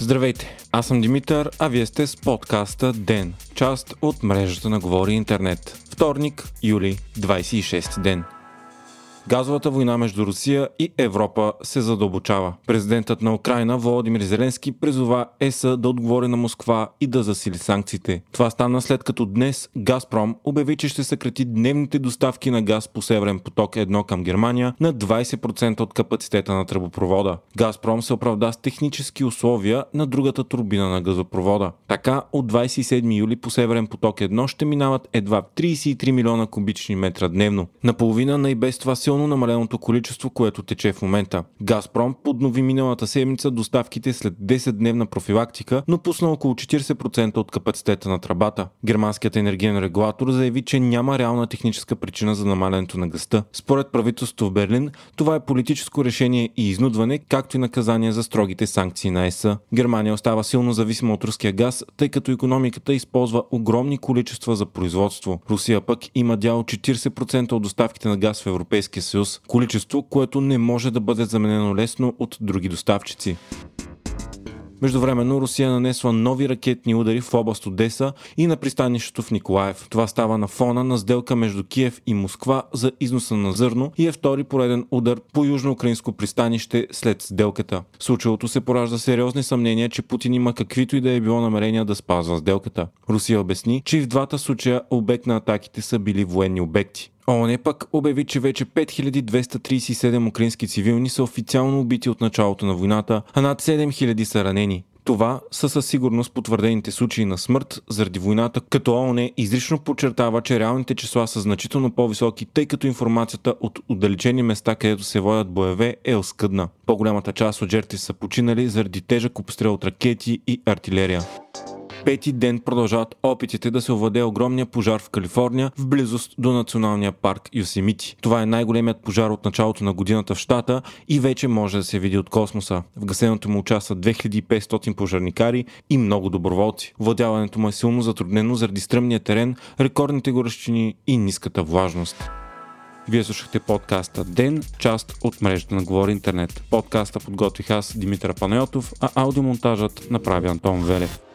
Здравейте, аз съм Димитър, а вие сте с подкаста ДЕН, част от мрежата на Говори Интернет. Вторник, юли, 26 ден. Газовата война между Русия и Европа се задълбочава. Президентът на Украина Володимир Зеленски призова ЕСА да отговори на Москва и да засили санкциите. Това стана след като днес Газпром обяви, че ще съкрати дневните доставки на газ по Северен поток 1 към Германия на 20% от капацитета на тръбопровода. Газпром се оправда с технически условия на другата турбина на газопровода. Така от 27 юли по Северен поток 1 ще минават едва 33 милиона кубични метра дневно. Наполовина на и без това силно значително намаленото количество, което тече в момента. Газпром поднови миналата седмица доставките след 10-дневна профилактика, но пусна около 40% от капацитета на тръбата. Германският енергиен регулатор заяви, че няма реална техническа причина за намалянето на гъста. Според правителството в Берлин, това е политическо решение и изнудване, както и наказание за строгите санкции на ЕСА. Германия остава силно зависима от руския газ, тъй като економиката използва огромни количества за производство. Русия пък има дял 40% от доставките на газ в Европейския съюз, количество, което не може да бъде заменено лесно от други доставчици. Междувременно Русия нанесла нови ракетни удари в област Одеса и на пристанището в Николаев. Това става на фона на сделка между Киев и Москва за износа на зърно и е втори пореден удар по южно-украинско пристанище след сделката. Случилото се поражда сериозни съмнения, че Путин има каквито и да е било намерения да спазва сделката. Русия обясни, че и в двата случая обект на атаките са били военни обекти. ООН пък обяви, че вече 5237 украински цивилни са официално убити от началото на войната, а над 7000 са ранени. Това са със сигурност потвърдените случаи на смърт заради войната, като ООН изрично подчертава, че реалните числа са значително по-високи, тъй като информацията от отдалечени места, където се водят боеве, е оскъдна. По-голямата част от жертви са починали заради тежък обстрел от ракети и артилерия пети ден продължават опитите да се овладее огромния пожар в Калифорния в близост до националния парк Юсемити. Това е най-големият пожар от началото на годината в щата и вече може да се види от космоса. В гасенето му участват 2500 пожарникари и много доброволци. Владяването му е силно затруднено заради стръмния терен, рекордните горещини и ниската влажност. Вие слушахте подкаста Ден, част от мрежата на Говори Интернет. Подкаста подготвих аз, Димитър Панайотов, а аудиомонтажът направи Антон Велев.